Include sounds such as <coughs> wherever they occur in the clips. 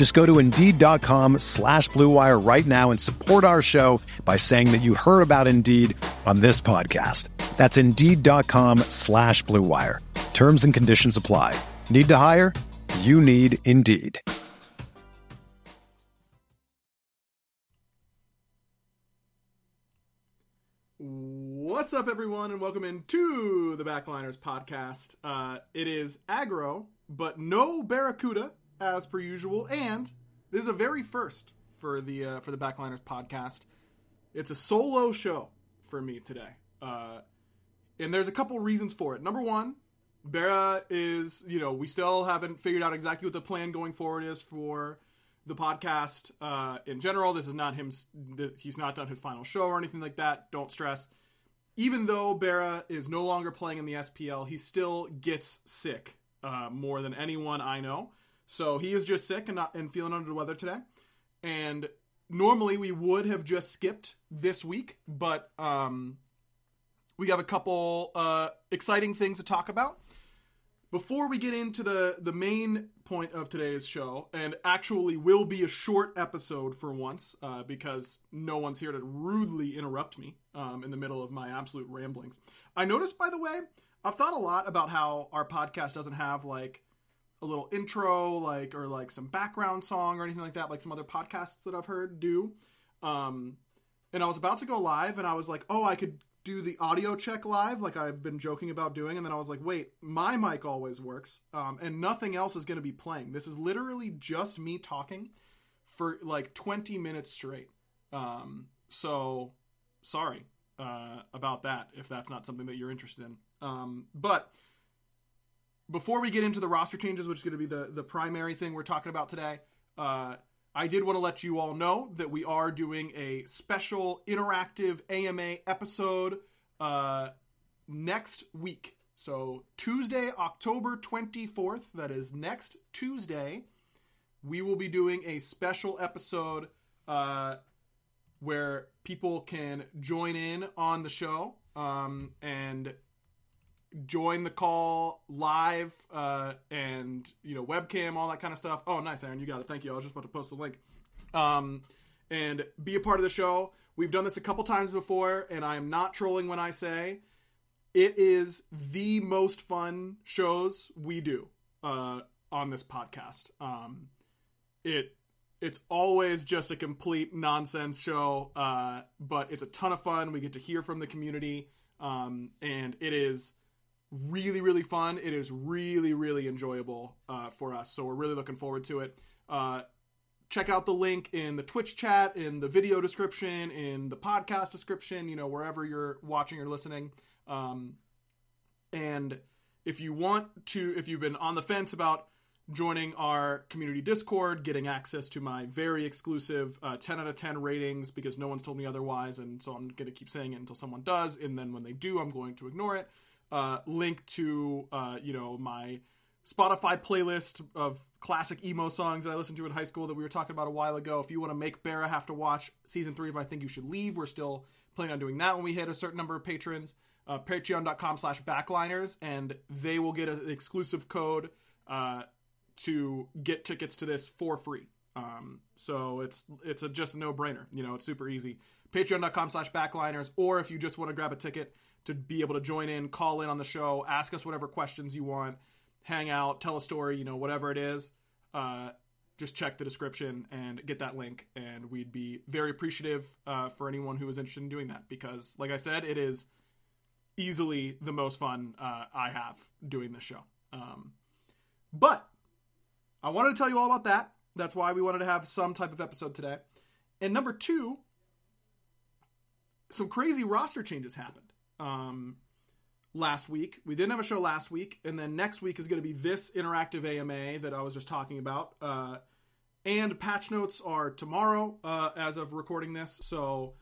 Just go to Indeed.com slash BlueWire right now and support our show by saying that you heard about Indeed on this podcast. That's Indeed.com slash BlueWire. Terms and conditions apply. Need to hire? You need Indeed. What's up, everyone, and welcome into the Backliners podcast. Uh, it is aggro, but no BaRRaCCuDDa as per usual, and this is a very first for the uh, for the Backliners podcast. It's a solo show for me today, uh, and there's a couple reasons for it. Number one, Barra is you know we still haven't figured out exactly what the plan going forward is for the podcast uh, in general. This is not him. He's not done his final show or anything like that. Don't stress. Even though Barra is no longer playing in the SPL, he still gets sick uh, more than anyone I know. So he is just sick and not and feeling under the weather today. And normally we would have just skipped this week, but um, we have a couple uh, exciting things to talk about. Before we get into the the main point of today's show, and actually will be a short episode for once, uh, because no one's here to rudely interrupt me um, in the middle of my absolute ramblings. I noticed, by the way, I've thought a lot about how our podcast doesn't have like a little intro, like or like some background song or anything like that, like some other podcasts that I've heard do. Um, and I was about to go live, and I was like, oh, I could do the audio check live like I've been joking about doing. And then I was like wait my mic always works. Um, and nothing else is going to be playing. This is literally just me talking for like 20 minutes straight. Um, so sorry uh, about that if that's not something that you're interested in. Um, but before we get into the roster changes which is going to be the, the primary thing we're talking about today uh, I did want to let you all know that we are doing a special interactive AMA episode uh, next week. So, Tuesday, October 24th, that is next Tuesday, we will be doing a special episode uh, where people can join in on the show um, and join the call live uh, and you know webcam all that kind of stuff. Oh nice aaron you got it. Thank you. I was just about to post the link. Um, and be a part of the show. We've done this a couple times before and i am not trolling when i say it is the most fun shows we do uh, on this podcast. Um, it it's always just a complete nonsense show uh, but it's a ton of fun. We get to hear from the community. Um, and it is really really fun. It is really really enjoyable uh, for us. So we're really looking forward to it. Uh, check out the link in the twitch chat in the video description in the podcast description you know wherever you're watching or listening. Um, and if you want to if you've been on the fence about joining our community discord getting access to my very exclusive uh, 10 out of 10 ratings because no one's told me otherwise and so i'm going to keep saying it until someone does and then when they do i'm going to ignore it uh, link to uh, you know my Spotify playlist of classic emo songs that I listened to in high school that we were talking about a while ago. If you want to make Barra have to watch season three of I Think You Should Leave, we're still planning on doing that when we hit a certain number of patrons. Uh, Patreon.com slash backliners, and they will get an exclusive code uh, to get tickets to this for free. Um, so it's it's a, just a no brainer. You know, it's super easy. Patreon.com slash backliners, or if you just want to grab a ticket, to be able to join in, call in on the show, ask us whatever questions you want, hang out, tell a story, you know, whatever it is. Uh, just check the description and get that link, and we'd be very appreciative uh, for anyone who is interested in doing that because, like I said, it is easily the most fun uh, I have doing this show. Um, but I wanted to tell you all about that. That's why we wanted to have some type of episode today. And number two, some crazy roster changes happened um, last week. We didn't have a show last week, and then next week is going to be this interactive AMA that I was just talking about. Uh, and patch notes are tomorrow uh, as of recording this. So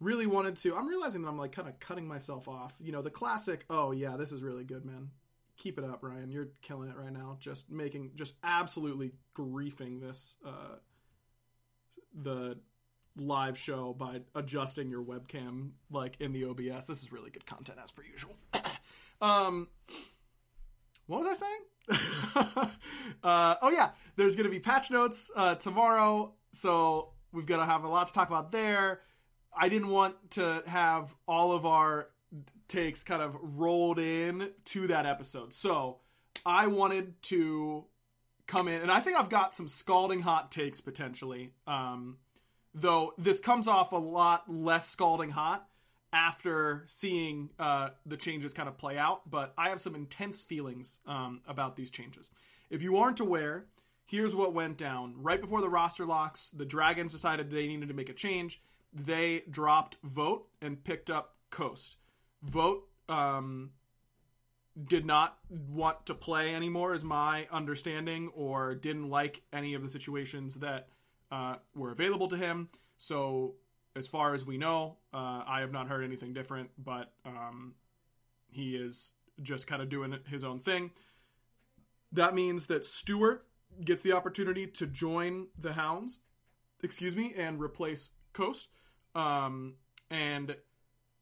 really wanted to. I'm realizing that I'm like kind of cutting myself off. You know, the classic. Oh yeah, this is really good, man. Keep it up, Ryan. You're killing it right now. Just making, just absolutely griefing this uh, the live show by adjusting your webcam like in the OBS. This is really good content as per usual. <coughs> um, what was I saying? <laughs> uh, oh yeah, there's gonna be patch notes uh, tomorrow, so we've got to have a lot to talk about there. I didn't want to have all of our takes kind of rolled in to that episode. So I wanted to come in, and I think I've got some scalding hot takes potentially. Um, though this comes off a lot less scalding hot after seeing uh, the changes kind of play out. But I have some intense feelings um, about these changes. If you aren't aware, here's what went down. Right before the roster locks, the Dragons decided they needed to make a change they dropped Vote and picked up Coast. Vote um, did not want to play anymore, is my understanding, or didn't like any of the situations that uh, were available to him. So, as far as we know, uh, I have not heard anything different, but um, he is just kind of doing his own thing. That means that Stewart gets the opportunity to join the Hounds, excuse me, and replace Coast. Um, and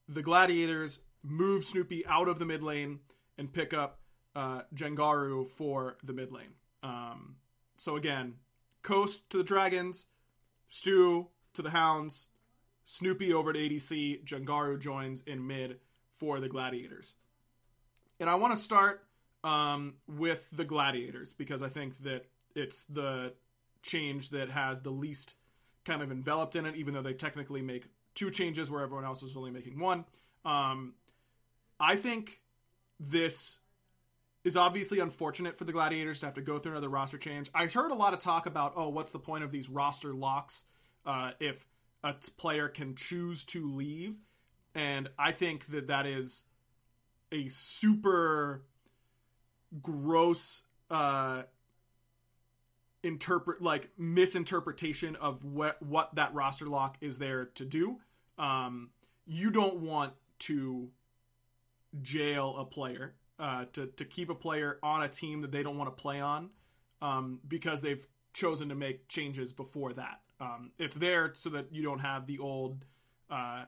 the Gladiators move Snoopy out of the mid lane and pick up uh, Jengaru for the mid lane. Um, so again, Coast to the Dragons, Stu to the Hounds, Snoopy over to ADC, Jengaru joins in mid for the Gladiators. And I want to start um, with the Gladiators because I think that it's the change that has the least kind of enveloped in it, even though they technically make two changes where everyone else is only making one. Um, I think this is obviously unfortunate for the Gladiators to have to go through another roster change. I heard a lot of talk about, oh, what's the point of these roster locks uh, if a player can choose to leave? And I think that that is a super gross uh, interpret like misinterpretation of what what that roster lock is there to do. Um, you don't want to jail a player uh, to to keep a player on a team that they don't want to play on um, because they've chosen to make changes before that. Um, it's there so that you don't have the old uh,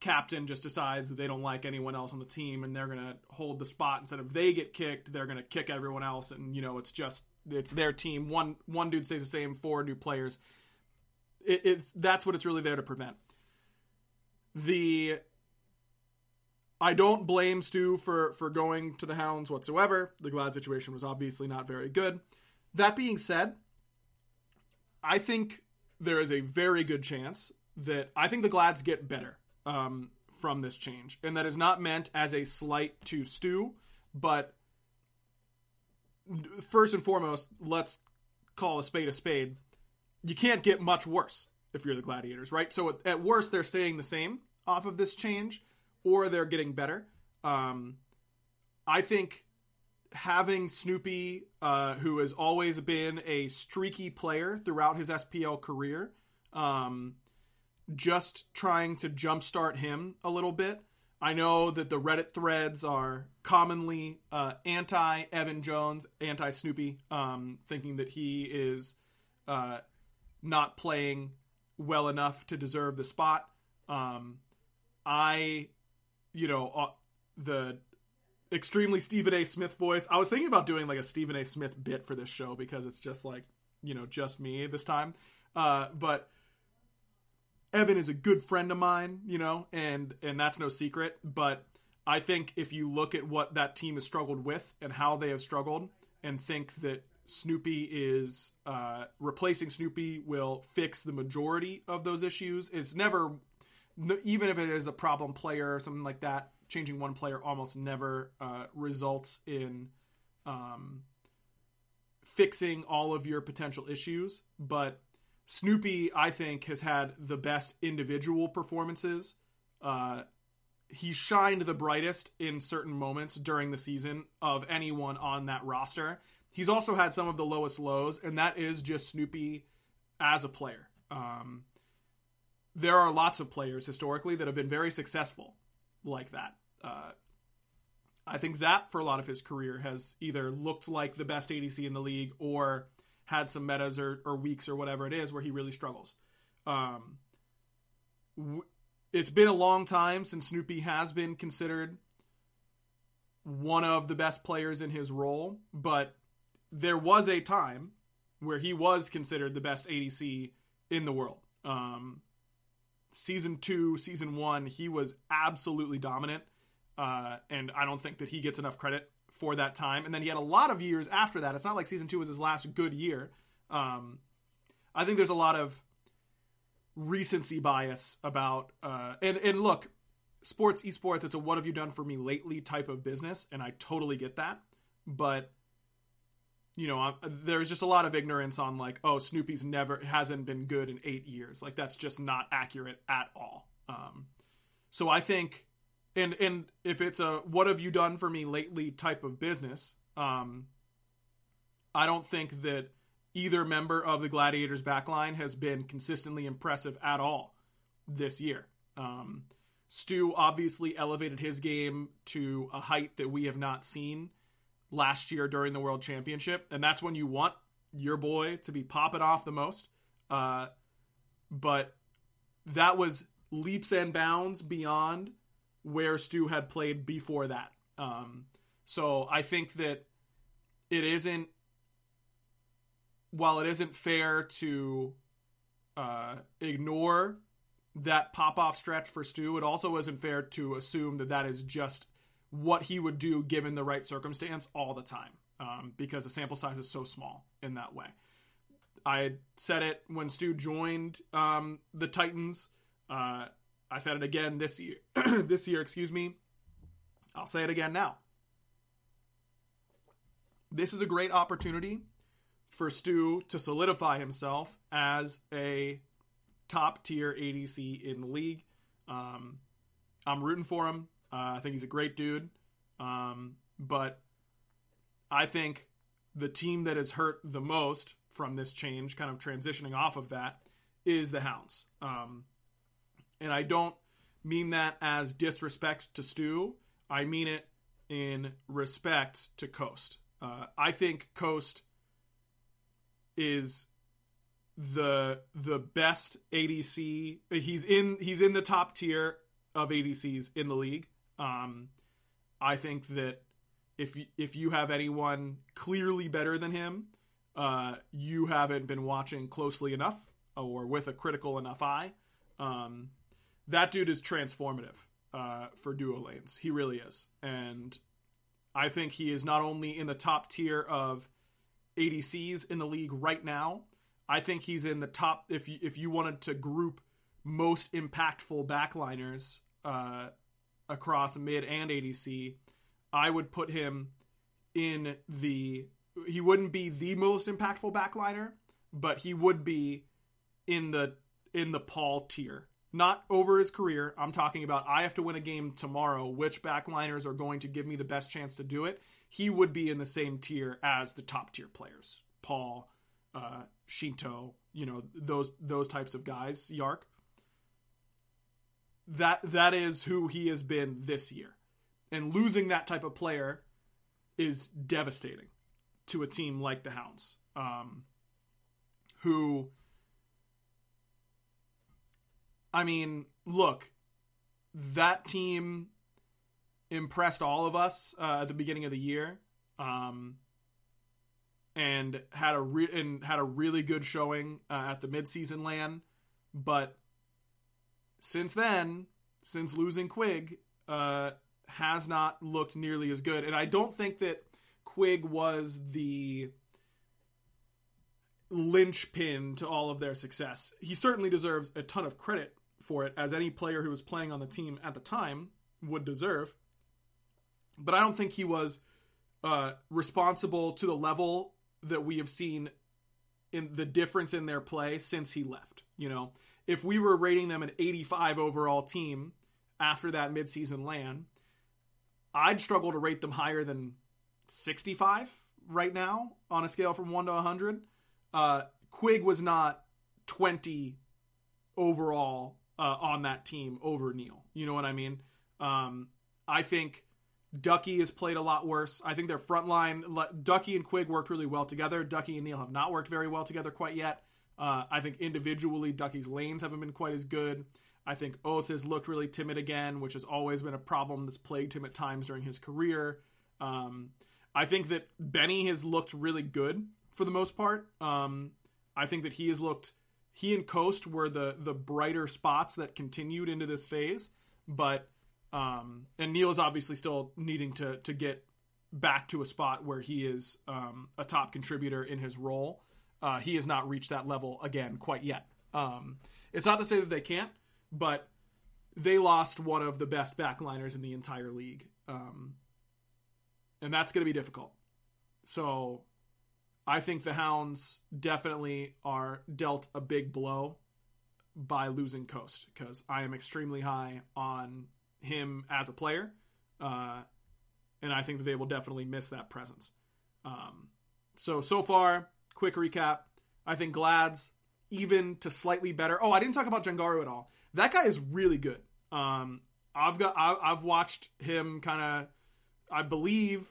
captain just decides that they don't like anyone else on the team and they're gonna hold the spot instead of they get kicked, they're gonna kick everyone else, and you know it's just it's their team. One one dude stays the same, four new players. It, it's that's what it's really there to prevent. The I don't blame Stu for for going to the Hounds whatsoever. The Glad situation was obviously not very good. That being said, I think there is a very good chance that I think the Glads get better um, from this change, and that is not meant as a slight to Stu, but first and foremost, let's call a spade a spade. You can't get much worse if you're the Gladiators, right? So at, worst, they're staying the same off of this change, or they're getting better. Um, I think having Snoopy, uh, who has always been a streaky player throughout his SPL career, um, just trying to jumpstart him a little bit I know that the Reddit threads are commonly uh, anti Evan Jones, anti Snoopy, um, thinking that he is uh, not playing well enough to deserve the spot. Um, I, you know, uh, the extremely Stephen A. Smith voice. I was thinking about doing like a Stephen A. Smith bit for this show because it's just like, you know, just me this time. Uh, but Evan is a good friend of mine, you know, and and that's no secret. But I think if you look at what that team has struggled with and how they have struggled, and think that Snoopy is uh, replacing Snoopy will fix the majority of those issues. It's never, even if it is a problem player or something like that, changing one player almost never uh, results in um, fixing all of your potential issues. But Snoopy, I think, has had the best individual performances. Uh, he shined the brightest in certain moments during the season of anyone on that roster. He's also had some of the lowest lows, and that is just Snoopy as a player. Um, there are lots of players historically that have been very successful like that. Uh, I think Zap, for a lot of his career, has either looked like the best ADC in the league or had some metas or, or weeks or whatever it is where he really struggles. Um, w- it's been a long time since Snoopy has been considered one of the best players in his role, but there was a time where he was considered the best ADC in the world. Um, season two, season one, he was absolutely dominant. Uh, and I don't think that he gets enough credit for that time. And then he had a lot of years after that. It's not like season two was his last good year. Um, I think there's a lot of recency bias about uh, and and look, sports esports. It's a what have you done for me lately type of business, and I totally get that. But you know, there's just a lot of ignorance on like, oh, Snoopy's never hasn't been good in eight years. Like that's just not accurate at all. Um, so I think, and and if it's a what have you done for me lately type of business, um, I don't think that either member of the Gladiators backline has been consistently impressive at all this year. Um, Stu obviously elevated his game to a height that we have not seen last year during the World Championship, and that's when you want your boy to be popping off the most. Uh, but that was leaps and bounds beyond where Stu had played before that. Um, so I think that it isn't, while it isn't fair to uh, ignore that pop off stretch for Stu, it also isn't fair to assume that that is just what he would do given the right circumstance all the time um, because the sample size is so small in that way. I said it when Stu joined um, the Titans. Uh, I said it again this year. <clears throat> this year, excuse me. I'll say it again now. This is a great opportunity for Stu to solidify himself as a top tier ADC in the league. Um, I'm rooting for him. Uh, I think he's a great dude. Um, but I think the team that has hurt the most from this change, kind of transitioning off of that, is the Hounds. Um, and I don't mean that as disrespect to Stu. I mean it in respect to Coast. Uh, I think Coast is the the best ADC. He's in he's in the top tier of ADCs in the league. Um, I think that if if you have anyone clearly better than him, uh, you haven't been watching closely enough or with a critical enough eye. Um, that dude is transformative uh, for duo lanes. He really is, and I think he is not only in the top tier of ADCs in the league right now. I think he's in the top. If you, if you wanted to group most impactful backliners uh, across mid and ADC, I would put him in the. He wouldn't be the most impactful backliner, but he would be in the in the Paul tier. Not over his career. I'm talking about I have to win a game tomorrow. Which backliners are going to give me the best chance to do it? He would be in the same tier as the top tier players. Paul, uh, Sheento, you know those those types of guys. Yark that that is who he has been this year. And losing that type of player is devastating to a team like the Hounds, um, who, I mean, look, that team impressed all of us uh, at the beginning of the year, um, and had a re- and had a really good showing uh, at the midseason LAN, but since then, since losing Quig, uh, has not looked nearly as good. And I don't think that Quig was the linchpin to all of their success. He certainly deserves a ton of credit for it, as any player who was playing on the team at the time would deserve. but I don't think he was uh, responsible to the level that we have seen in the difference in their play since he left. You know, if we were rating them an 85 overall team after that midseason LAN, I'd struggle to rate them higher than 65 right now on a scale from 1 to 100. Uh, Quig was not 20 overall uh, on that team over Neil. You know what I mean? Um, I think Ducky has played a lot worse. I think their front line, Ducky and Quig worked really well together. Ducky and Neil have not worked very well together quite yet. Uh, I think individually, Ducky's lanes haven't been quite as good. I think Oath has looked really timid again, which has always been a problem that's plagued him at times during his career. Um, I think that Benny has looked really good for the most part. Um, I think that he has looked. He and Coast were the the brighter spots that continued into this phase, but um, and Neil is obviously still needing to to get back to a spot where he is um, a top contributor in his role. Uh, he has not reached that level again quite yet. Um, it's not to say that they can't, but they lost one of the best backliners in the entire league, um, and that's going to be difficult. So, I think the Hounds definitely are dealt a big blow by losing Coast because I am extremely high on him as a player, uh, and I think that they will definitely miss that presence. Um, so so far, quick recap. I think Glad's even to slightly better. Oh, I didn't talk about Jangaru at all. That guy is really good. Um, I've got I, I've watched him kind of. I believe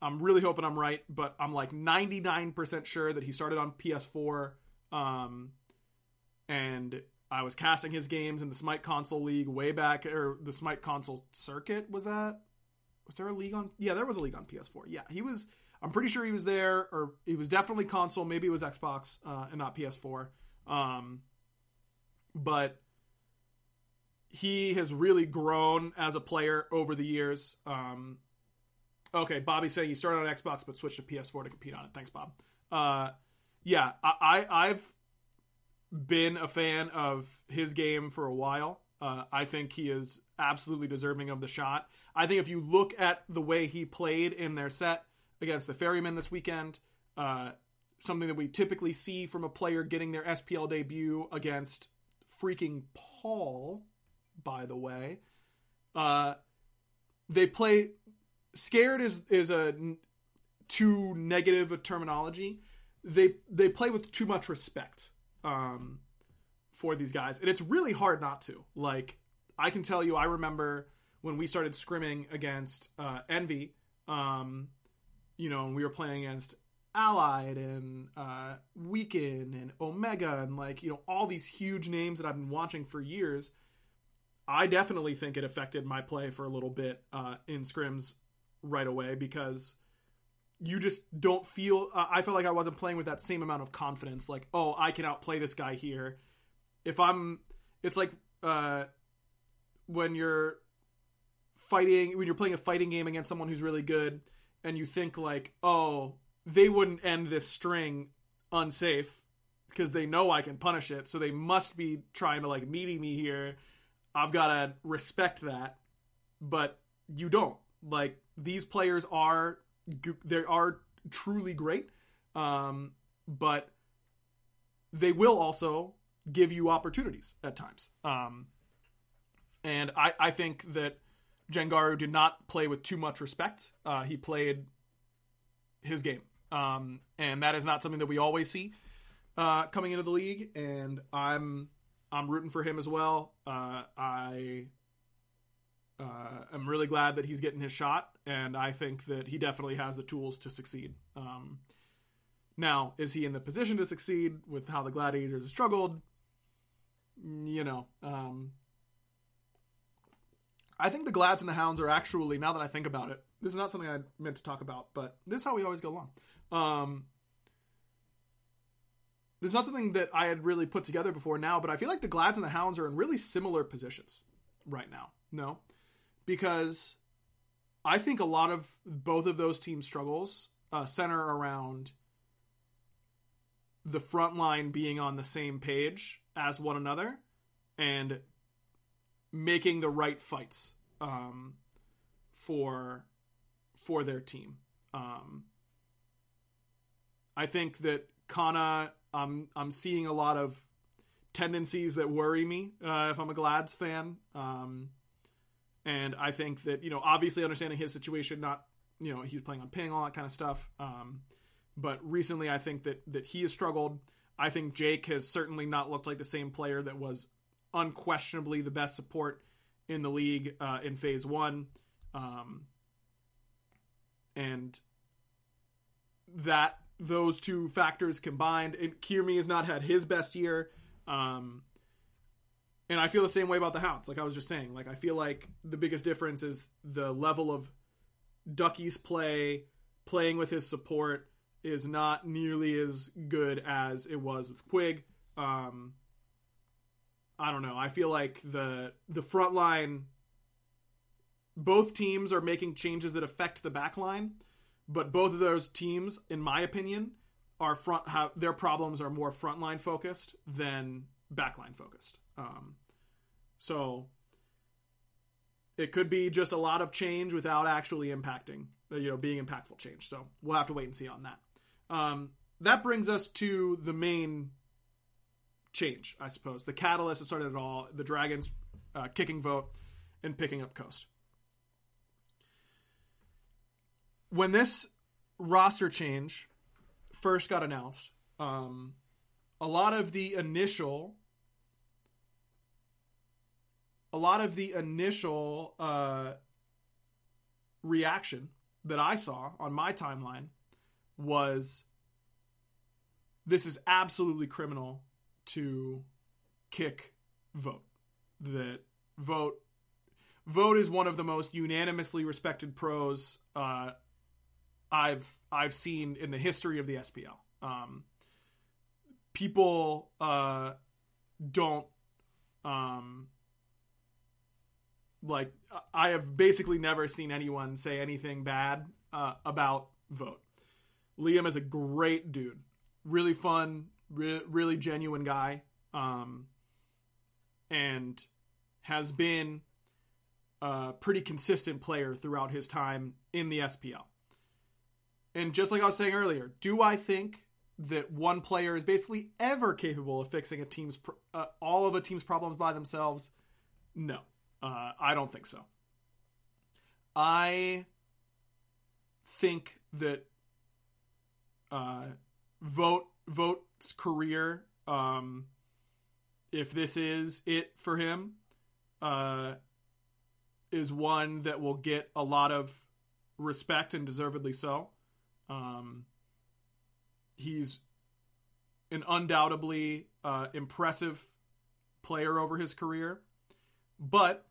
I'm really hoping I'm right, but I'm like 99% sure that he started on PS4. Um, and I was casting his games in the Smite console league way back, or the Smite console circuit. Was that? Was there a league on? Yeah, there was a league on PS4. Yeah, he was. I'm pretty sure he was there, or he was definitely console. Maybe it was Xbox uh, and not PS4. Um, but he has really grown as a player over the years. Um, okay, Bobby saying he started on Xbox but switched to PS4 to compete on it. Thanks, Bob. Uh, yeah, I, I I've been a fan of his game for a while. Uh, I think he is absolutely deserving of the shot. I think if you look at the way he played in their set against the Ferrymen this weekend, uh, something that we typically see from a player getting their SPL debut against freaking Paul, by the way, uh, they play. Scared is is a too negative a terminology. They they play with too much respect um, for these guys, and it's really hard not to. Like, I can tell you, I remember when we started scrimming against uh, Envy, um, you know, and we were playing against Allied and uh, Weekend and Omega and like you know all these huge names that I've been watching for years. I definitely think it affected my play for a little bit uh, in scrims right away because you just don't feel uh, i felt like i wasn't playing with that same amount of confidence like oh i can outplay this guy here if i'm it's like uh when you're fighting when you're playing a fighting game against someone who's really good and you think like oh they wouldn't end this string unsafe because they know i can punish it so they must be trying to like meeting me here i've got to respect that but you don't like these players are they are truly great, um, but they will also give you opportunities at times. Um, and I, I think that Jangaru did not play with too much respect. Uh, he played his game, um, and that is not something that we always see uh, coming into the league. And I'm I'm rooting for him as well. Uh, I uh, I'm really glad that he's getting his shot, and I think that he definitely has the tools to succeed. Um, now, is he in the position to succeed with how the Gladiators have struggled? You know, um, I think the Glads and the Hounds are actually, now that I think about it, this is not something I meant to talk about, but this is how we always go along. Um, there's not something that I had really put together before now, but I feel like the Glads and the Hounds are in really similar positions right now. No? because I think a lot of both of those team struggles uh, center around the front line being on the same page as one another and making the right fights um, for for their team. Um, I think that Kana, I'm I'm seeing a lot of tendencies that worry me uh, if I'm a Glads fan. Um, and I think that you know, obviously understanding his situation, not you know he's playing on ping, all that kind of stuff. Um, but recently, I think that that he has struggled. I think Jake has certainly not looked like the same player that was unquestionably the best support in the league uh, in Phase One, um, and that those two factors combined, and Kierme has not had his best year. Um, and I feel the same way about the Hounds. Like I was just saying, like I feel like the biggest difference is the level of Ducky's play, playing with his support is not nearly as good as it was with Quig. Um, I don't know. I feel like the the front line both teams are making changes that affect the back line, but both of those teams, in my opinion, are front have their problems are more frontline focused than backline focused. Um, so it could be just a lot of change without actually impacting, you know, being impactful change. So we'll have to wait and see on that. Um, that brings us to the main change, I suppose. The catalyst that started it all the Dragons uh, kicking vote and picking up Coast. When this roster change first got announced, um, a lot of the initial a lot of the initial uh, reaction that I saw on my timeline was this is absolutely criminal to kick vote. That vote vote is one of the most unanimously respected pros uh, I've I've seen in the history of the SPL. Um, people uh, don't um, like I have basically never seen anyone say anything bad uh, about vote. Liam is a great dude, really fun, re- really genuine guy, um, and has been a pretty consistent player throughout his time in the SPL. And just like I was saying earlier, do I think that one player is basically ever capable of fixing a team's uh, all of a team's problems by themselves? No. Uh, I don't think so. I think that uh, vote vote's career, um, if this is it for him, uh, is one that will get a lot of respect and deservedly so. Um, he's an undoubtedly uh, impressive player over his career. But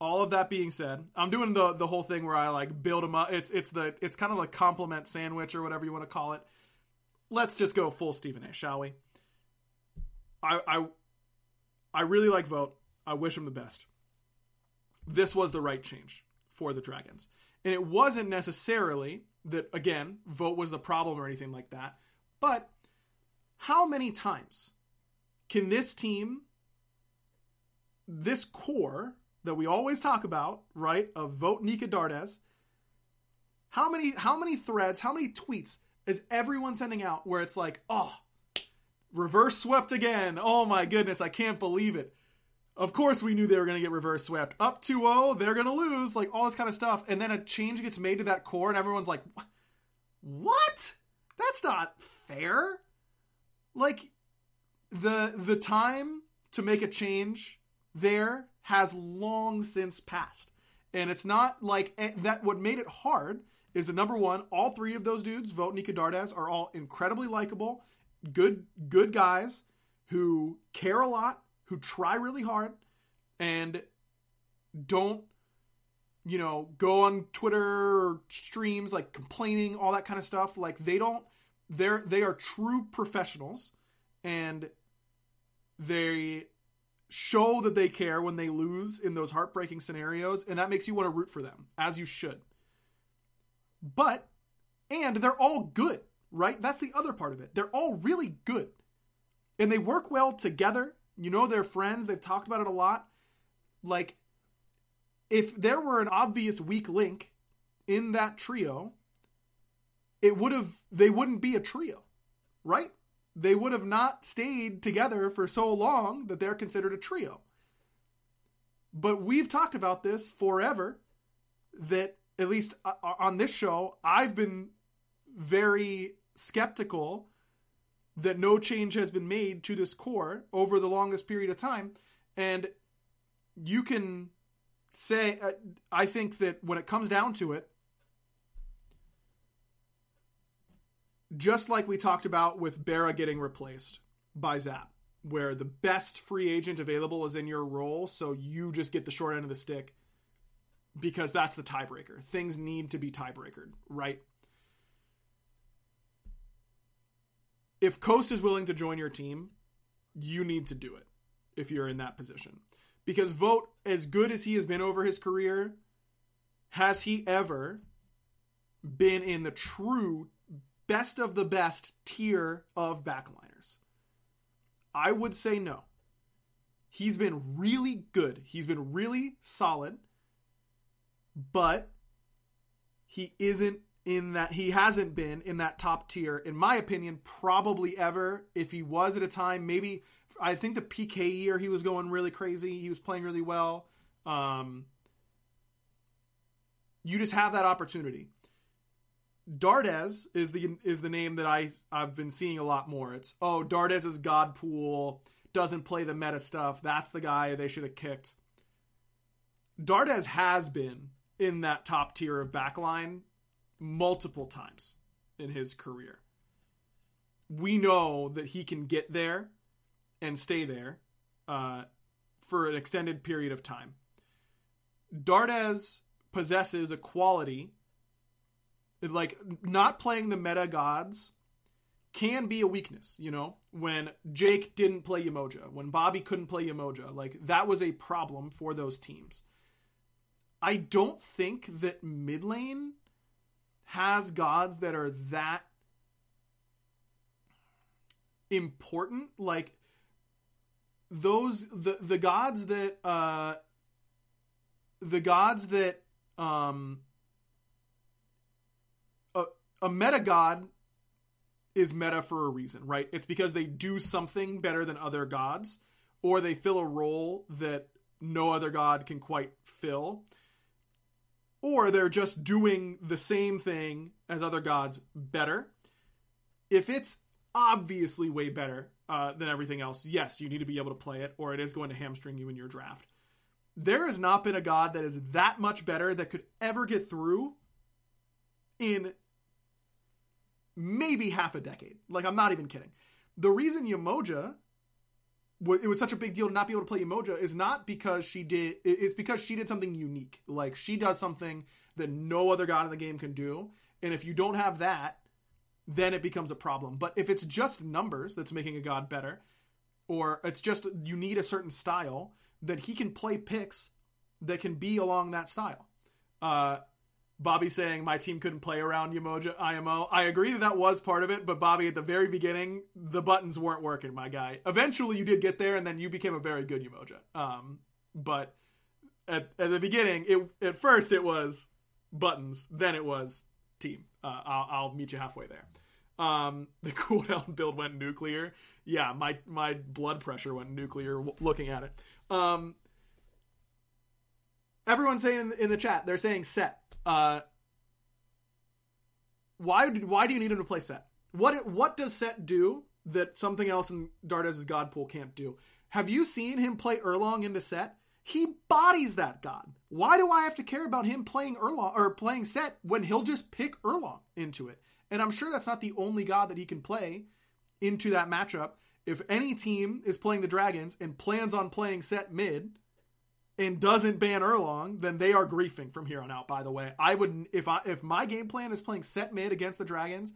all of that being said, I'm doing the the whole thing where I like build him up. It's it's the it's kind of like compliment sandwich or whatever you want to call it. Let's just go full Stephen A, shall we? I I I really like Vote. I wish him the best. This was the right change for the Dragons. And it wasn't necessarily that again, Vote was the problem or anything like that. But how many times can this team this core that we always talk about, right, of vote Nika Dardez, how many how many threads, how many tweets is everyone sending out where it's like, oh, reverse swept again. Oh my goodness, I can't believe it. Of course we knew they were going to get reverse swept. Up 2-0, they're going to lose, like all this kind of stuff. And then a change gets made to that core and everyone's like, "What? That's not fair." Like the the time to make a change there has long since passed. And it's not like eh, that. What made it hard is the number one, all three of those dudes, Vote Nika Dardez, are all incredibly likable, good, good guys who care a lot, who try really hard, and don't, you know, go on Twitter or streams like complaining, all that kind of stuff. Like they don't, they're they are true professionals, and they show that they care when they lose in those heartbreaking scenarios, and that makes you want to root for them, as you should. But, and they're all good, right? That's the other part of it. They're all really good. And they work well together. You know, they're friends. They've talked about it a lot. Like, if there were an obvious weak link in that trio, it would have they wouldn't be a trio, right? They would have not stayed together for so long that they're considered a trio. But we've talked about this forever that at least uh, on this show, I've been very skeptical that no change has been made to this core over the longest period of time. And you can say, uh, I think that when it comes down to it, just like we talked about with Barra getting replaced by Zap, where the best free agent available is in your role, so you just get the short end of the stick because that's the tiebreaker. Things need to be tiebreakered, right? If Coast is willing to join your team, you need to do it if you're in that position. Because Vote, as good as he has been over his career, has he ever been in the true best of the best tier of backliners? I would say no. He's been really good. He's been really solid, but he isn't in that he hasn't been in that top tier in my opinion probably ever if he was at a time maybe i think the pk year he was going really crazy he was playing really well um, you just have that opportunity Dardez is the is the name that I I've been seeing a lot more. It's oh Dardez is God pool doesn't play the meta stuff. That's the guy they should have kicked. Dardez has been in that top tier of backline multiple times in his career. We know that he can get there and stay there uh, for an extended period of time. Dardez possesses a quality like not playing the meta gods can be a weakness, you know? When Jake didn't play Yemoja, when Bobby couldn't play Yemoja, like that was a problem for those teams. I don't think that mid lane has gods that are that important like those the the gods that uh the gods that um a meta god is meta for a reason, right? It's because they do something better than other gods, or they fill a role that no other god can quite fill, or they're just doing the same thing as other gods better. If it's obviously way better uh, than everything else, yes, you need to be able to play it, or it is going to hamstring you in your draft. There has not been a god that is that much better that could ever get through in maybe half a decade. Like I'm not even kidding. The reason Yemoja it was such a big deal to not be able to play Yemoja is not because she did it's because she did something unique. Like she does something that no other god in the game can do. And if you don't have that, then it becomes a problem. But if it's just numbers that's making a god better, or it's just you need a certain style, then he can play picks that can be along that style. Uh, Bobby saying my team couldn't play around Yemoja IMO. I agree that that was part of it, but Bobby at the very beginning, the buttons weren't working, my guy. Eventually you did get there and then you became a very good Yemoja. Um, but at, at the beginning, it at first it was buttons, then it was team. Uh, I'll, I'll meet you halfway there. Um, <laughs> the cooldown build went nuclear. Yeah, my my blood pressure went nuclear w- looking at it. Um, everyone's saying in, in the chat, they're saying set uh, why did why do you need him to play Set? What what does Set do that something else in Dardez's God pool can't do? Have you seen him play Erlang into Set? He bodies that god. Why do I have to care about him playing Erlang or playing Set when he'll just pick Erlang into it? And I'm sure that's not the only god that he can play into that matchup. If any team is playing the Dragons and plans on playing Set mid, and doesn't ban Erlang, then they are griefing from here on out. By the way, I would if I if my game plan is playing set mid against the Dragons,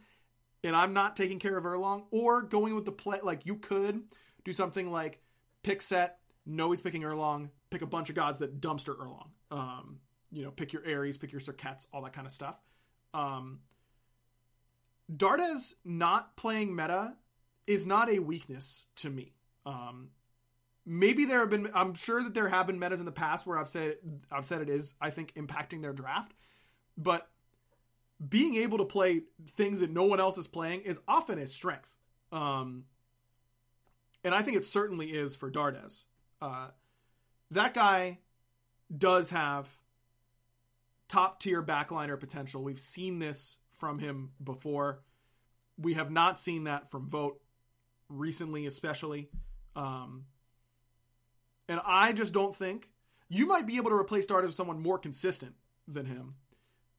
and I'm not taking care of Erlang, or going with the play like you could do something like pick set, know he's picking Erlang, pick a bunch of gods that dumpster Erlang. Um, you know, pick your Ares, pick your Serqets, all that kind of stuff. Um, Dardez not playing meta is not a weakness to me. Um, maybe there have been i'm sure that there have been metas in the past where i've said i've said it is i think impacting their draft but being able to play things that no one else is playing is often a strength. Um, and I think it certainly is for Dardez. Uh, that guy does have top tier backliner potential. We've seen this from him before. We have not seen that from Vote recently, especially. Um, and I just don't think you might be able to replace Dardez with someone more consistent than him,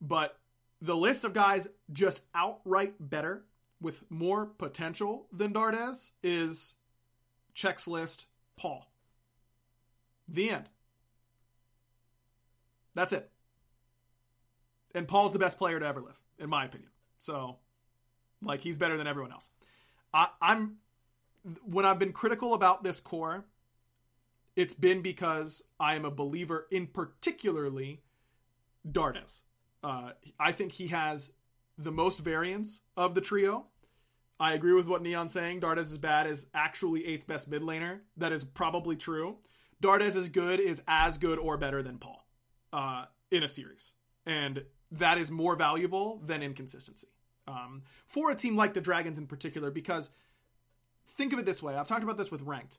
but the list of guys just outright better with more potential than Dardez is checks list Paul. The end. That's it. And Paul's the best player to ever live, in my opinion. So, like, he's better than everyone else. I, I'm when I've been critical about this core, it's been because I am a believer in particularly Dardez. Uh, I think he has the most variance of the trio. I agree with what Neon's saying. Dardez is bad is actually eighth best mid laner. That is probably true. Dardez is good is as good or better than Paul uh, in a series, and that is more valuable than inconsistency um, for a team like the Dragons in particular. Because think of it this way: I've talked about this with ranked.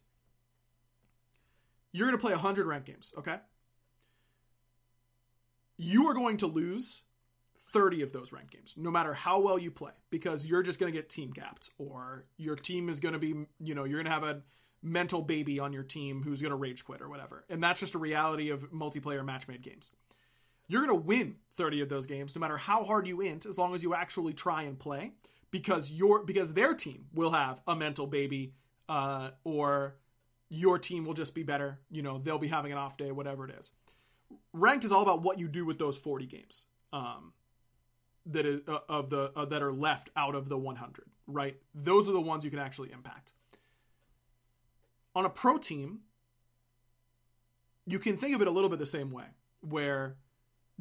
You're going to play 100 ranked games, okay? You are going to lose 30 of those ranked games, no matter how well you play, because you're just going to get team gapped, or your team is going to be, you know, you're going to have a mental baby on your team who's going to rage quit or whatever. And that's just a reality of multiplayer match made games. You're going to win 30 of those games, no matter how hard you int, as long as you actually try and play, because your because their team will have a mental baby, uh, or your team will just be better. You know, they'll be having an off day, whatever it is. Ranked is all about what you do with those 40 games. Um, that is uh, of the uh, that are left out of the 100, right? Those are the ones you can actually impact. On a pro team, you can think of it a little bit the same way, where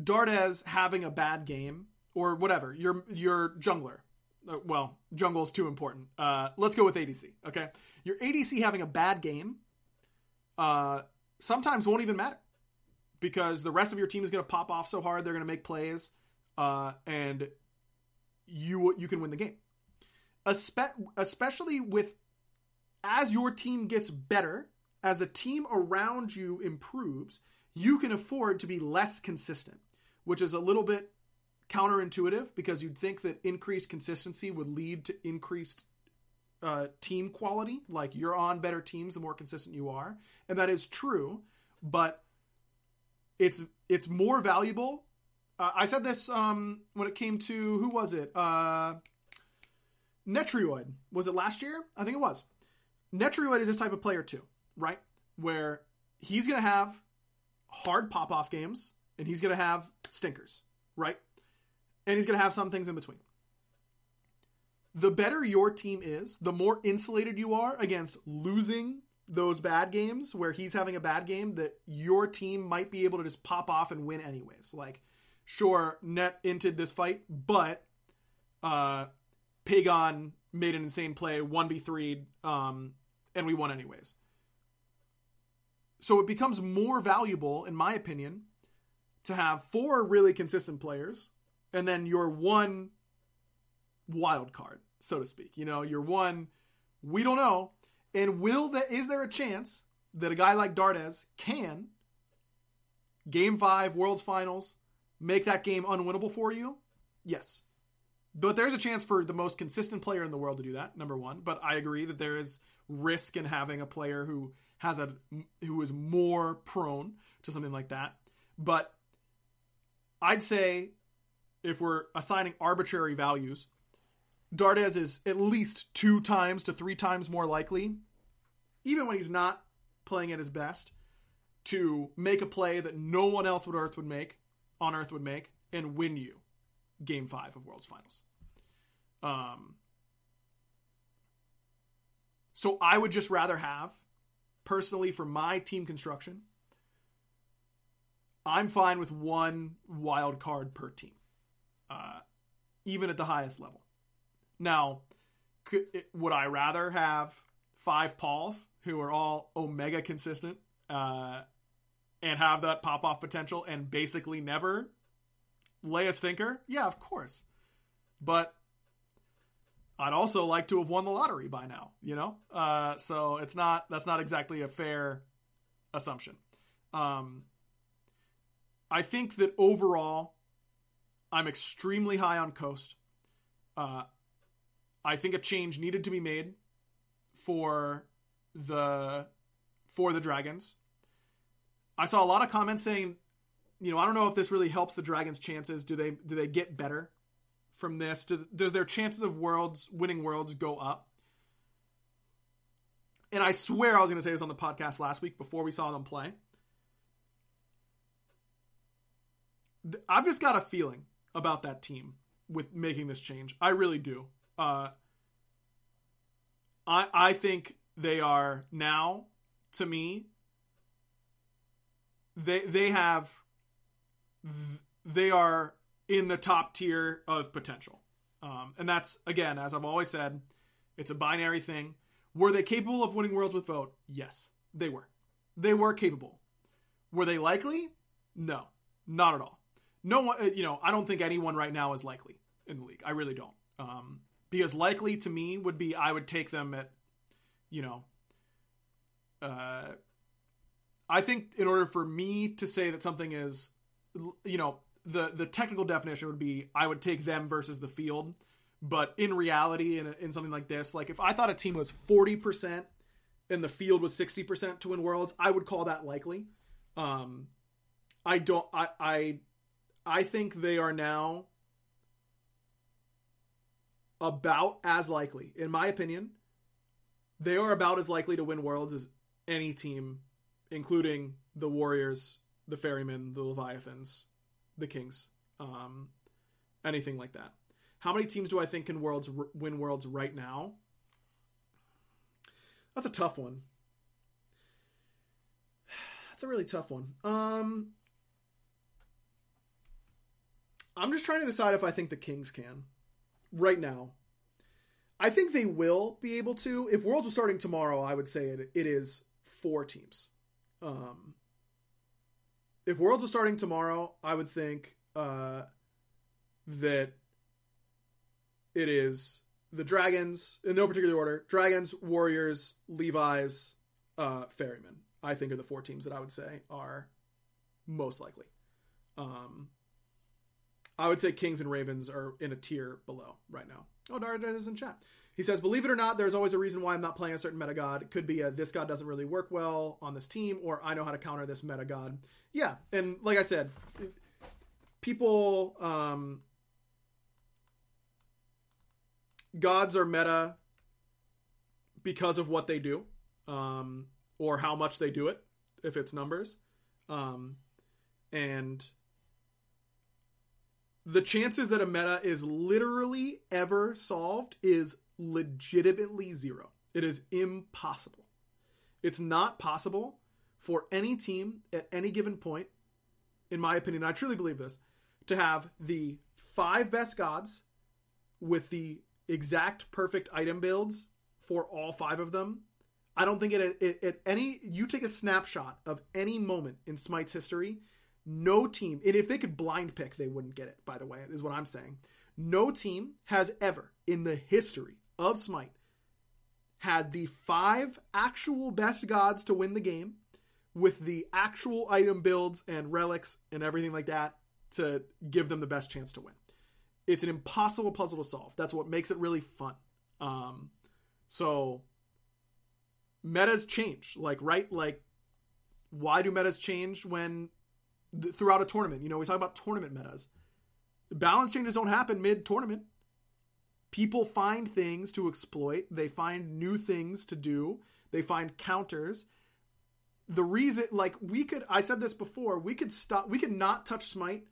Dardez having a bad game or whatever, your your jungler. Uh, well, jungle is too important. Uh, let's go with ADC. Okay, your ADC having a bad game, uh, sometimes won't even matter because the rest of your team is going to pop off so hard they're going to make plays, uh, and you you can win the game. Espe- especially with as your team gets better, as the team around you improves, you can afford to be less consistent, which is a little bit counterintuitive because you'd think that increased consistency would lead to increased uh, team quality. Like you're on better teams the more consistent you are, and that is true. But it's it's more valuable. Uh, I said this um, when it came to who was it? Uh, Netrioid was it last year? I think it was. Netrioid is this type of player too, right? Where he's gonna have hard pop off games and he's gonna have stinkers, right? And he's gonna have some things in between. The better your team is, the more insulated you are against losing those bad games where he's having a bad game that your team might be able to just pop off and win anyways. Like, sure, Net inted this fight, but uh Pagon made an insane play, 1v3, um, and we won anyways. So it becomes more valuable, in my opinion, to have four really consistent players and then your one wild card, so to speak. You know, your one, we don't know. And will that is there a chance that a guy like Dardez can game five, world's finals, make that game unwinnable for you? Yes. But there's a chance for the most consistent player in the world to do that, number one. But I agree that there is risk in having a player who has a who is more prone to something like that. But I'd say if we're assigning arbitrary values, Dardez is at least two times to three times more likely, even when he's not playing at his best, to make a play that no one else would Earth would make on Earth would make and win you game five of World's Finals. Um, so I would just rather have, personally, for my team construction, I'm fine with one wild card per team, uh, even at the highest level. Now, could, would I rather have five Pauls who are all Omega consistent uh, and have that pop off potential and basically never lay a stinker? Yeah, of course. but I'd also like to have won the lottery by now, you know? Uh, so it's not, that's not exactly a fair assumption. Um, I think that overall, I'm extremely high on Coast. Uh, I think a change needed to be made for the for the Dragons. I saw a lot of comments saying, you know, I don't know if this really helps the Dragons' chances. Do they do they get better from this? Do, does their chances of worlds winning worlds go up? And I swear I was going to say this on the podcast last week before we saw them play. I've just got a feeling about that team with making this change. I really do. Uh, I I think they are now to me. They they have they are in the top tier of potential, um, and that's again as I've always said, it's a binary thing. Were they capable of winning worlds with vote? Yes, they were. They were capable. Were they likely? No, not at all no one, uh, you know, I don't think anyone right now is likely in the league. I really don't. Um, because likely to me would be I would take them at, you know, uh, I think in order for me to say that something is, you know, the the technical definition would be I would take them versus the field. But in reality, in, in something like this, like if I thought a team was forty percent and the field was sixty percent to win worlds, I would call that likely. Um, I don't. I I I think they are now about as likely, in my opinion, they are about as likely to win worlds as any team, including the Warriors, the Ferrymen, the Leviathans, the Kings, um, anything like that. How many teams do I think can worlds win worlds right now? That's a tough one. <sighs> That's a really tough one. Um, I'm just trying to decide if I think the Kings can right now. I think they will be able to. If Worlds was starting tomorrow, I would say it, it is four teams. Um, if Worlds was starting tomorrow, I would think uh, that it is the Dragons, in no particular order Dragons, Warriors, Levi's, uh, Ferryman. I think are the four teams that I would say are most likely. Um, I would say Kings and Ravens are in a tier below right now. Oh, Dardez is in chat. He says, believe it or not, there's always a reason why I'm not playing a certain meta god. Could be a this god doesn't really work well on this team, or I know how to counter this meta god. Yeah, and like I said, people um, gods are meta because of what they do, um, or how much they do it, if it's numbers. Um, and the chances that a meta is literally ever solved is legitimately zero. It is impossible. It's not possible for any team at any given point, in my opinion, I truly believe this, to have the five best gods with the exact perfect item builds for all five of them. I don't think it at any you take a snapshot of any moment in Smite's history no team, and if they could blind pick, they wouldn't get it, by the way, is what I'm saying. No team has ever, in the history of Smite, had the five actual best gods to win the game with the actual item builds and relics and everything like that to give them the best chance to win. It's an impossible puzzle to solve. That's what makes it really fun. Um, so metas change, like right, like why do metas change when th- throughout a tournament. You know, we talk about tournament metas. Balance changes don't happen mid tournament. People find things to exploit, they find new things to do, they find counters. The reason, like, we could, I said this before, we could stop, we could not touch Smite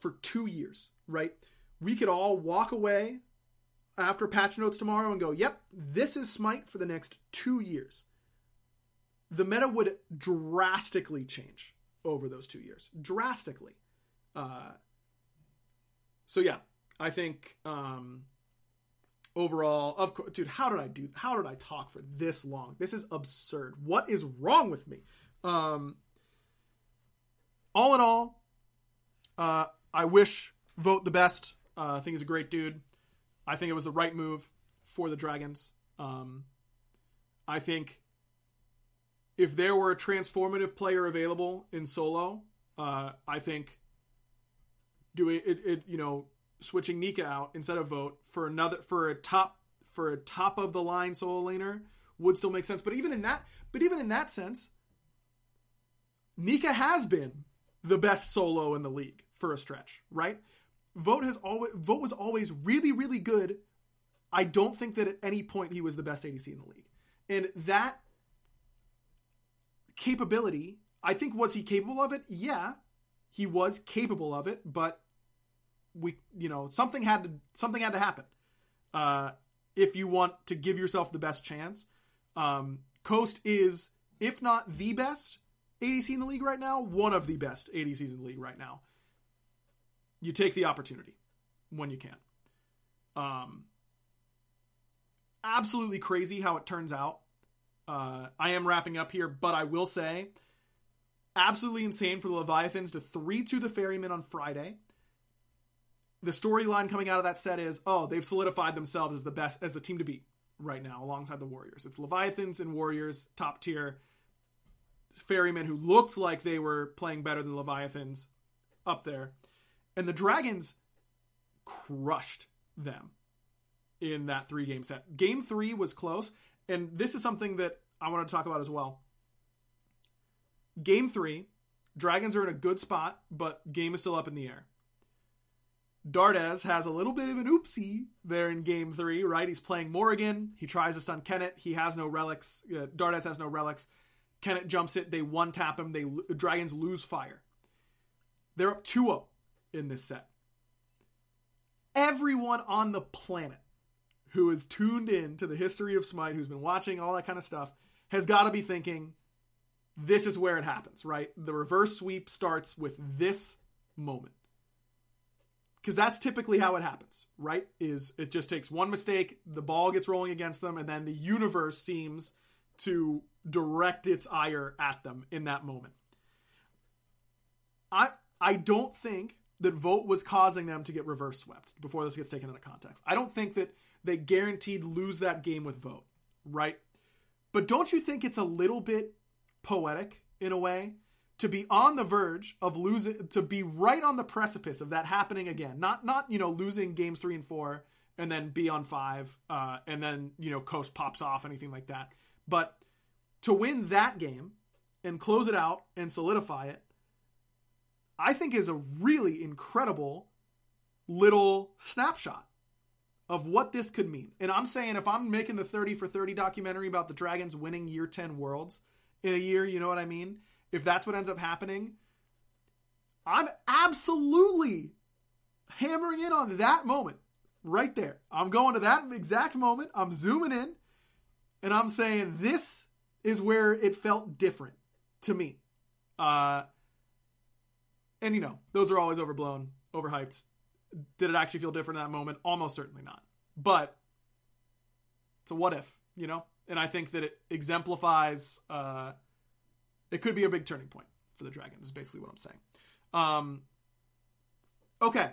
for two years, right? We could all walk away after patch notes tomorrow and go, yep, this is Smite for the next two years. The meta would drastically change over those two years drastically. Uh, so yeah, I think um, overall, of course, dude, how did I do? How did I talk for this long? This is absurd. What is wrong with me? Um, all in all, uh, I wish vote the best. Uh, I think he's a great dude. I think it was the right move for the Dragons. Um, I think if there were a transformative player available in solo, uh, I think doing it, it, you know, switching Nika out instead of vote for another for a top for a top of the line solo laner would still make sense. But even in that, but even in that sense, Nika has been the best solo in the league for a stretch, right? Vote has always Vote was always really, really good. I don't think that at any point he was the best ADC in the league. And that capability, I think was he capable of it? Yeah. He was capable of it, but we you know, something had to something had to happen. Uh if you want to give yourself the best chance. Um Coast is if not the best ADC in the league right now, one of the best ADCs in the league right now. You take the opportunity when you can. Um, absolutely crazy how it turns out. Uh, I am wrapping up here, but I will say, absolutely insane for the Leviathans to 3 to the Ferryman on Friday. The storyline coming out of that set is, oh, they've solidified themselves as the best, as the team to beat right now, alongside the Warriors. It's Leviathans and Warriors, top tier. Ferrymen who looked like they were playing better than Leviathans up there. And the Dragons crushed them in that three game set. Game three was close. And this is something that I want to talk about as well. Game three, Dragons are in a good spot, but game is still up in the air. Dardez has a little bit of an oopsie there in game three, right? He's playing Morrigan. He tries to stun Kennet. He has no relics. Uh, Dardez has no relics. Kennet jumps it. They one tap him. They Dragons lose fire. They're up 2 0 in this set. Everyone on the planet who is tuned in to the history of Smite, who's been watching all that kind of stuff, has got to be thinking, this is where it happens, right? The reverse sweep starts with this moment. Because that's typically how it happens, right? Is it just takes one mistake, the ball gets rolling against them, and then the universe seems to direct its ire at them in that moment. I I don't think that vote was causing them to get reverse swept before this gets taken into context. I don't think that they guaranteed lose that game with vote, right? But don't you think it's a little bit poetic in a way to be on the verge of losing to be right on the precipice of that happening again. Not not, you know, losing games 3 and 4 and then be on 5 uh, and then, you know, coast pops off anything like that. But to win that game and close it out and solidify it, I think is a really incredible little snapshot of what this could mean. And I'm saying if I'm making the 30 for 30 documentary about the Dragons winning year 10 worlds in a year, you know what I mean? If that's what ends up happening, I'm absolutely hammering in on that moment right there. I'm going to that exact moment. I'm zooming in and I'm saying this is where it felt different to me. Uh, and you know, those are always overblown, overhyped. Did it actually feel different in that moment? Almost certainly not. But it's a what if, you know? And I think that it exemplifies uh, it could be a big turning point for the Dragons, is basically what I'm saying. Um, okay.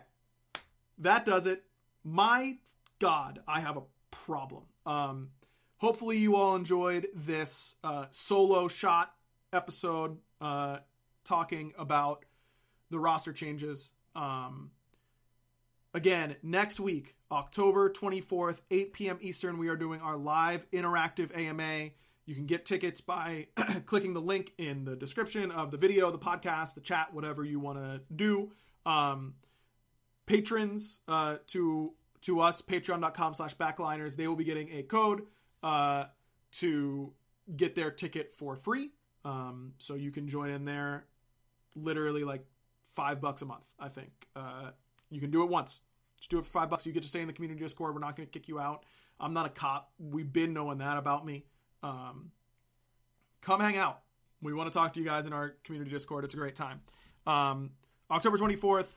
That does it. My God, I have a problem. Um, hopefully you all enjoyed this uh, solo shot episode uh, talking about the roster changes. Um, again, next week, October 24th, 8 p.m. Eastern, we are doing our live interactive AMA. You can get tickets by <clears throat> clicking the link in the description of the video, the podcast, the chat, whatever you want to do. Um, patrons uh, to to us, patreon.com slash backliners, they will be getting a code uh, to get their ticket for free. Um, so you can join in there literally like five bucks a month, I think. Uh, you can do it once. Just do it for five bucks. You get to stay in the community Discord. We're not going to kick you out. I'm not a cop. We've been knowing that about me. Um, come hang out. We want to talk to you guys in our community Discord. It's a great time. Um, October 24th,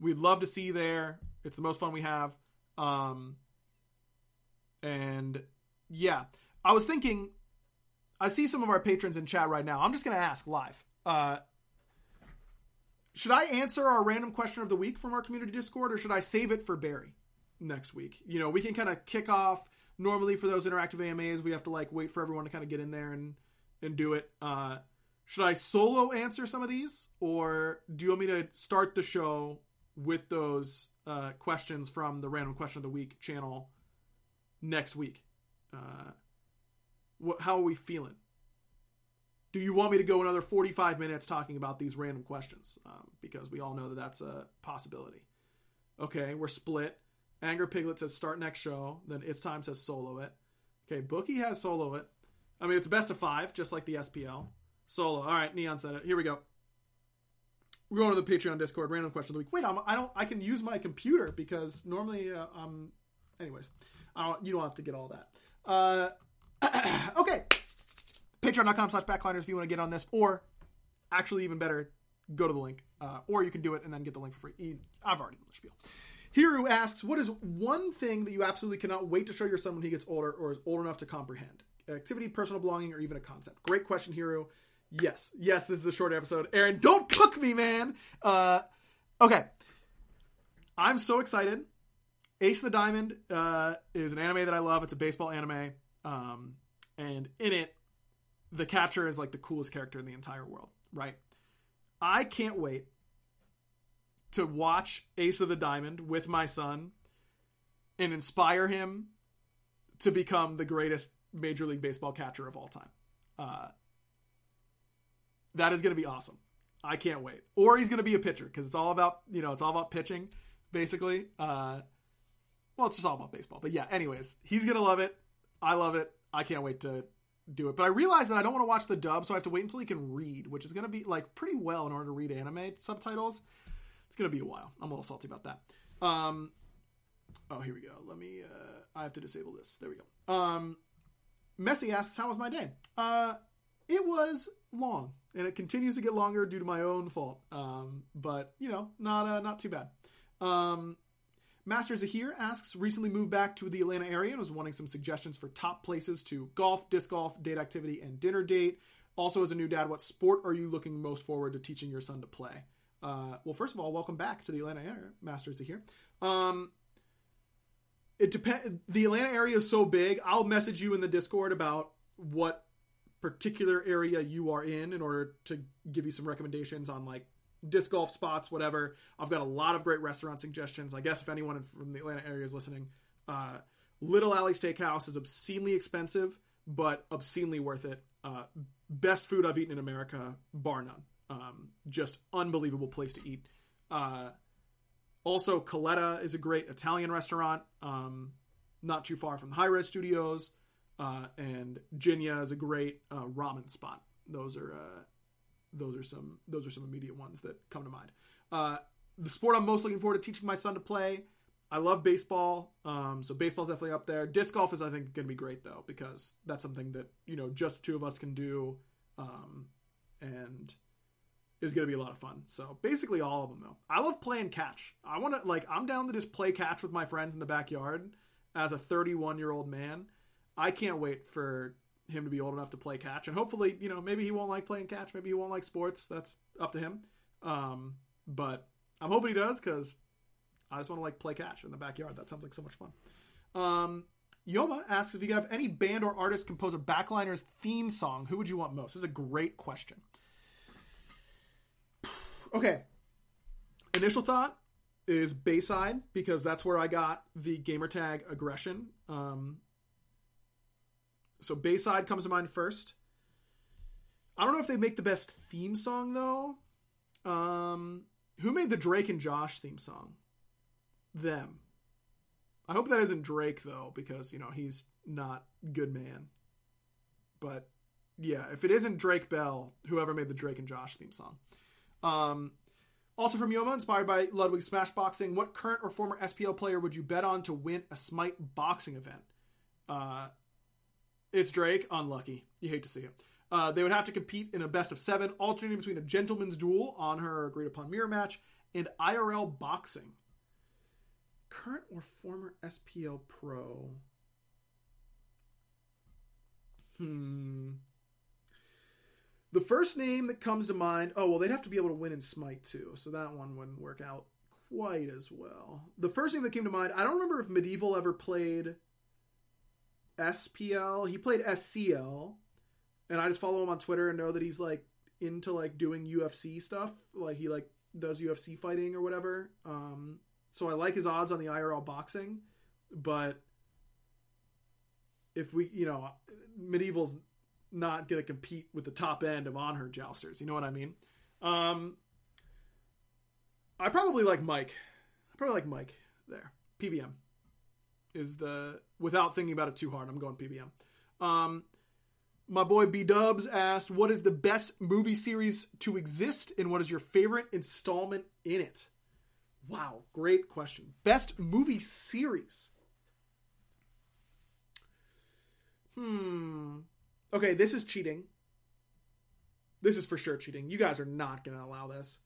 we'd love to see you there. It's the most fun we have. Um, and yeah, I was thinking, I see some of our patrons in chat right now. I'm just going to ask live. Uh, should I answer our random question of the week from our community Discord, or should I save it for Barra? next week. You know, we can kind of kick off. Normally, for those interactive AMAs, we have to like wait for everyone to kind of get in there and and do it. Uh, should I solo answer some of these, or do you want me to start the show with those uh, questions from the random question of the week channel next week? Uh, what, how are we feeling? Do you want me to go another 45 minutes talking about these random questions? Um, because we all know that that's a possibility. Okay, we're split. Anger Piglet says start next show. Then It's Time says solo it. Okay, Bookie has solo it. I mean, it's best of five, just like the SPL. Solo. All right, Neon said it. Here we go. We're going to the Patreon Discord. Random question of the week. Wait, I'm, I don't. I can use my computer because normally, uh, um. Anyways, I don't. You don't have to get all that. Uh, <clears throat> okay. Patreon.com slash backliners if you want to get on this, or actually even better, go to the link, uh, or you can do it and then get the link for free. I've already done the spiel. Hiru asks, "What is one thing that you absolutely cannot wait to show your son when he gets older, or is old enough to comprehend? Activity, personal belonging, or even a concept?" Great question, Hiru. Yes, yes, this is a short episode. Aaron, don't cook me, man. Uh, okay, I'm so excited. Ace the Diamond uh, is an anime that I love. It's a baseball anime, um, and in it, the catcher is like the coolest character in the entire world, right? I can't wait to watch Ace of the Diamond with my son and inspire him to become the greatest Major League Baseball catcher of all time. Uh, that is going to be awesome. I can't wait. Or he's going to be a pitcher because it's all about you know it's all about pitching, basically. Uh, well, it's just all about baseball. But yeah, anyways, he's going to love it. I love it. I can't wait to do it. But I realize that I don't want to watch the dub, so I have to wait until he can read, which is going to be like pretty well in order to read anime subtitles. It's going to be a while. I'm a little salty about that. Um, oh, here we go. Let me. Uh, I have to disable this. There we go. Um, Messi asks, "How was my day?" Uh, it was long, and it continues to get longer due to my own fault. Um, but you know, not uh, not too bad. Um, Masters Ahir asks, recently moved back to the Atlanta area and was wanting some suggestions for top places to golf, disc golf, date activity, and dinner date. Also, as a new dad, what sport are you looking most forward to teaching your son to play? Uh, well, first of all, welcome back to the Atlanta area. Masters Ahir. Um, it depends. The Atlanta area is so big. I'll message you in the Discord about what particular area you are in in order to give you some recommendations on like disc golf spots, whatever. I've got a lot of great restaurant suggestions. I guess if anyone from the Atlanta area is listening, uh, Little Alley Steakhouse is obscenely expensive, but obscenely worth it. Uh, best food I've eaten in America, bar none. Um, just unbelievable place to eat. Uh, also, Colletta is a great Italian restaurant, um, not too far from the Hi-Rez Studios. Uh, and Jinya is a great uh, ramen spot. Those are uh, those are some those are some immediate ones that come to mind. Uh, the sport I'm most looking forward to teaching my son to play. I love baseball, um, so baseball's definitely up there. Disc golf is, I think, going to be great though because that's something that you know just two of us can do, um, and is going to be a lot of fun. So basically, all of them though. I love playing catch. I want to like I'm down to just play catch with my friends in the backyard as a 31 year old man. I can't wait for him to be old enough to play catch, and hopefully, you know, maybe he won't like playing catch, maybe he won't like sports. That's up to him. Um, but I'm hoping he does because I just want to like play catch in the backyard. That sounds like so much fun. Um, Yoma asks if you could have any band or artist compose a backliner's theme song, who would you want most? This is a great question. <sighs> Okay. Initial thought is Bayside because that's where I got the gamertag aggression. Um, so Bayside comes to mind first. I don't know if they make the best theme song though. Um, who made the Drake and Josh theme song? Them. I hope that isn't Drake though, because you know he's not good man. But yeah, if it isn't Drake Bell, whoever made the Drake and Josh theme song. Um, also from Yoma, inspired by Ludwig Smash Boxing, what current or former SPL player would you bet on to win a Smite boxing event? Uh, it's Drake. Unlucky. You hate to see it. Uh, they would have to compete in a best of seven, alternating between a gentleman's duel on her agreed upon mirror match and IRL boxing. Current or former SPL pro? Hmm. The first name that comes to mind, oh, well, they'd have to be able to win in Smite too, so that one wouldn't work out quite as well. The first thing that came to mind, I don't remember if Medieval ever played SPL. He played SCL, and I just follow him on Twitter and know that he's like into like doing UFC stuff. Like he like does UFC fighting or whatever. Um, so I like his odds on the IRL boxing, but if we, you know, Medieval's not going to compete with the top end of on her jousters. You know what I mean? Um, I probably like Mike. I probably like Mike there. PBM is the without thinking about it too hard. I'm going PBM. Um, my boy B Dubs asked, "What is the best movie series to exist, and what is your favorite installment in it?" Wow, great question. Best movie series. Hmm. Okay, this is cheating. This is for sure cheating. You guys are not going to allow this.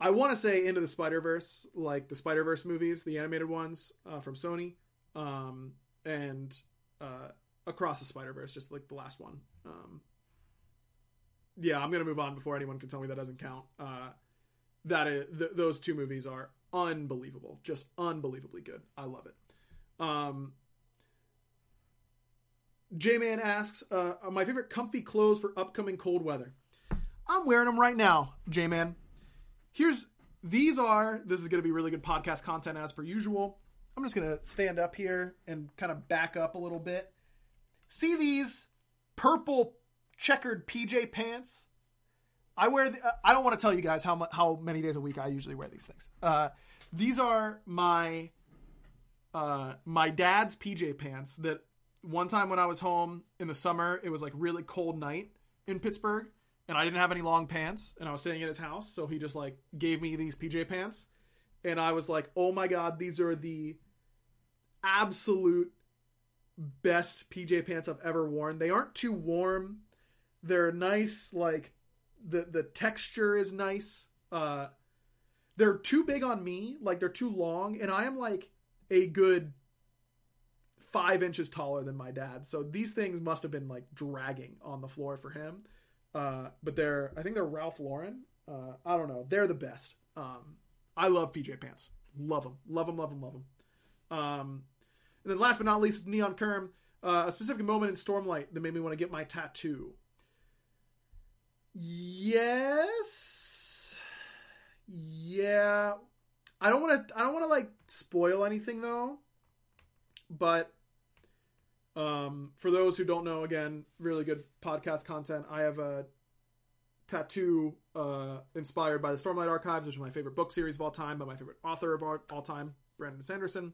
I want to say Into the Spider Verse, like the Spider Verse movies, the animated ones uh, from Sony, um, and uh, Across the Spider Verse, just like the last one. Um, yeah, I'm gonna move on before anyone can tell me that doesn't count. Uh, that is, th- those two movies are unbelievable, just unbelievably good. I love it. Um, J Man asks, uh, "My favorite comfy clothes for upcoming cold weather." I'm wearing them right now, J Man here's these are this is going to be really good podcast content as per usual. I'm just going to stand up here and kind of back up a little bit. See these purple checkered PJ pants? I wear. The, I don't want to tell you guys how how many days a week I usually wear these things. Uh, these are my uh, my dad's PJ pants. That one time when I was home in the summer, it was like really cold night in Pittsburgh, and I didn't have any long pants and I was staying at his house, so he just like gave me these PJ pants and I was like, "Oh my god, these are the absolute best PJ pants I've ever worn. They aren't too warm. They're nice like the the texture is nice. Uh they're too big on me, like they're too long and I am like a good five inches taller than my dad. So these things must have been like dragging on the floor for him. Uh, but they're I think they're Ralph Lauren. Uh, I don't know. They're the best. Um, I love PJ pants. Love them. Love them. Love them. Love them. Um, and then last but not least, Neon Kerm. Uh, a specific moment in Stormlight that made me want to get my tattoo. Yes. Yeah. I don't want to. I don't want to like spoil anything though. But um, for those who don't know, again, really good podcast content. I have a tattoo uh, inspired by the Stormlight Archives, which is my favorite book series of all time, by my favorite author of all time, Brandon Sanderson.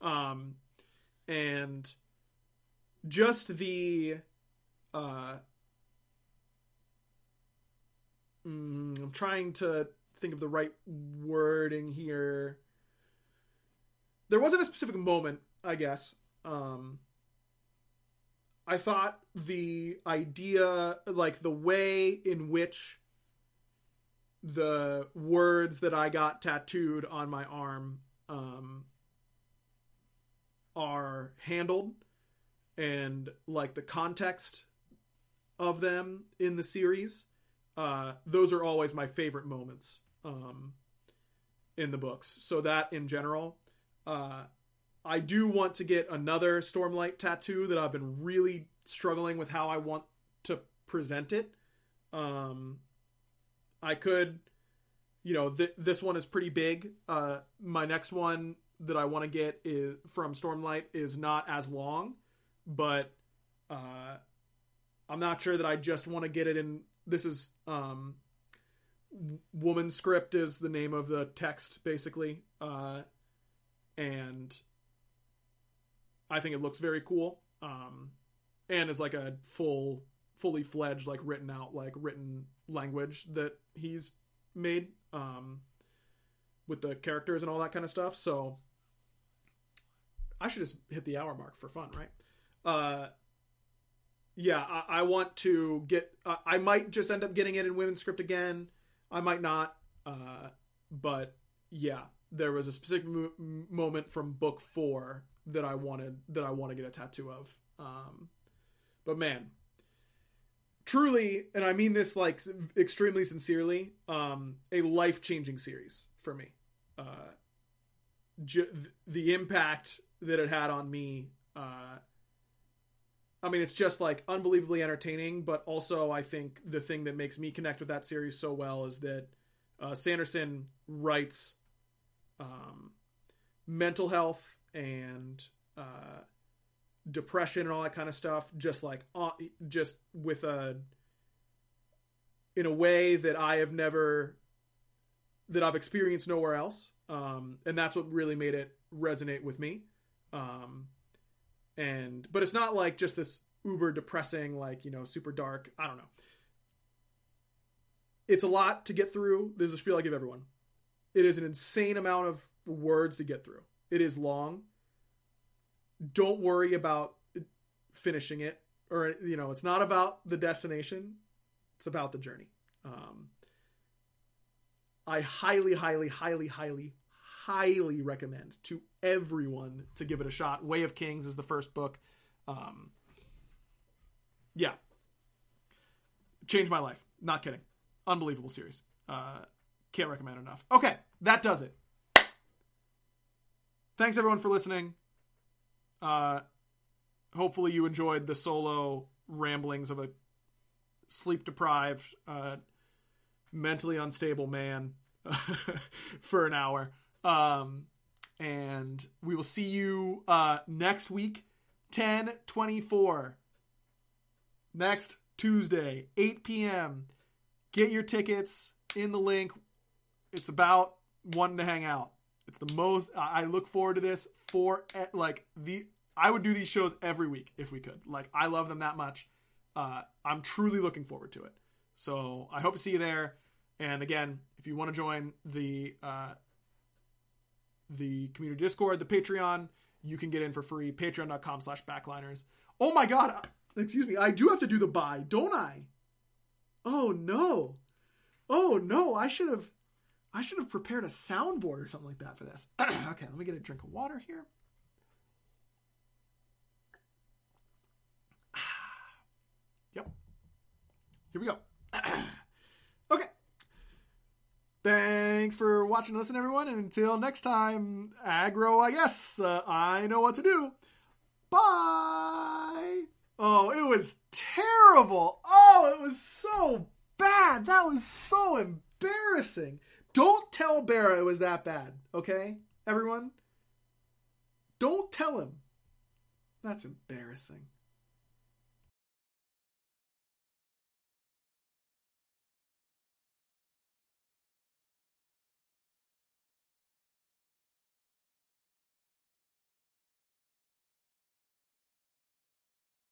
Um, and just the uh, mm, I'm trying to think of the right wording here. There wasn't a specific moment, I guess. Um, I thought the idea, like the way in which the words that I got tattooed on my arm um, are handled and like the context of them in the series, uh, those are always my favorite moments um, in the books. So that in general, uh, I do want to get another Stormlight tattoo that I've been really struggling with how I want to present it. Um, I could, you know, th- this one is pretty big. Uh, my next one that I want to get is from Stormlight is not as long, but uh, I'm not sure that I just want to get it in. This is um, woman script is the name of the text basically, uh, and I think it looks very cool. Um, and is like a full, fully fledged, like written out, like written language that he's made um, with the characters and all that kind of stuff. So I should just hit the hour mark for fun, right? Uh, yeah, I, I want to get. Uh, I might just end up getting it in women's script again. I might not. Uh, but yeah, there was a specific mo- moment from book four that I wanted that I want to get a tattoo of. Um, but man, truly, and I mean this like extremely sincerely, um, a life changing series for me. uh, ju- the impact that it had on me. Uh, I mean, it's just like unbelievably entertaining, but also I think the thing that makes me connect with that series so well is that uh, Sanderson writes um, mental health and uh, depression and all that kind of stuff, just like uh, just with a in a way that I have never that I've experienced nowhere else, um, and that's what really made it resonate with me. Um, and but it's not like just this uber depressing, like you know, super dark. I don't know. It's a lot to get through. There's a spiel I give everyone. It is an insane amount of words to get through. It is long. Don't worry about finishing it, or you know, it's not about the destination. It's about the journey. Um, I highly, highly, highly, highly, highly recommend to everyone to give it a shot. Way of Kings is the first book. Um, yeah, changed my life. Not kidding. Unbelievable series. Uh, can't recommend enough. Okay, that does it. Thanks everyone for listening. Uh, hopefully you enjoyed the solo ramblings of a sleep deprived, uh, mentally unstable man <laughs> for an hour. Um, and we will see you uh, next week, 1024. Next Tuesday, 8 p.m. Get your tickets in the link. It's about wanting to hang out. It's the most I look forward to this for like the I would do these shows every week if we could. Like I love them that much. Uh, I'm truly looking forward to it. So I hope to see you there. And again, if you want to join the uh, the community Discord, the Patreon, you can get in for free. Patreon.com slash backliners. Oh my god, excuse me, I do have to do the buy, don't I? Oh no. Oh no, I should have I should have prepared a soundboard or something like that for this. <clears throat> okay, let me get a drink of water here. <sighs> yep. Here we go. <clears throat> Thanks for watching and everyone. And until next time, aggro, I guess. Uh, I know what to do. Bye. Oh, it was terrible. Oh, it was so bad. That was so embarrassing. Don't tell Barra it was that bad, okay? Everyone? Don't tell him. That's embarrassing.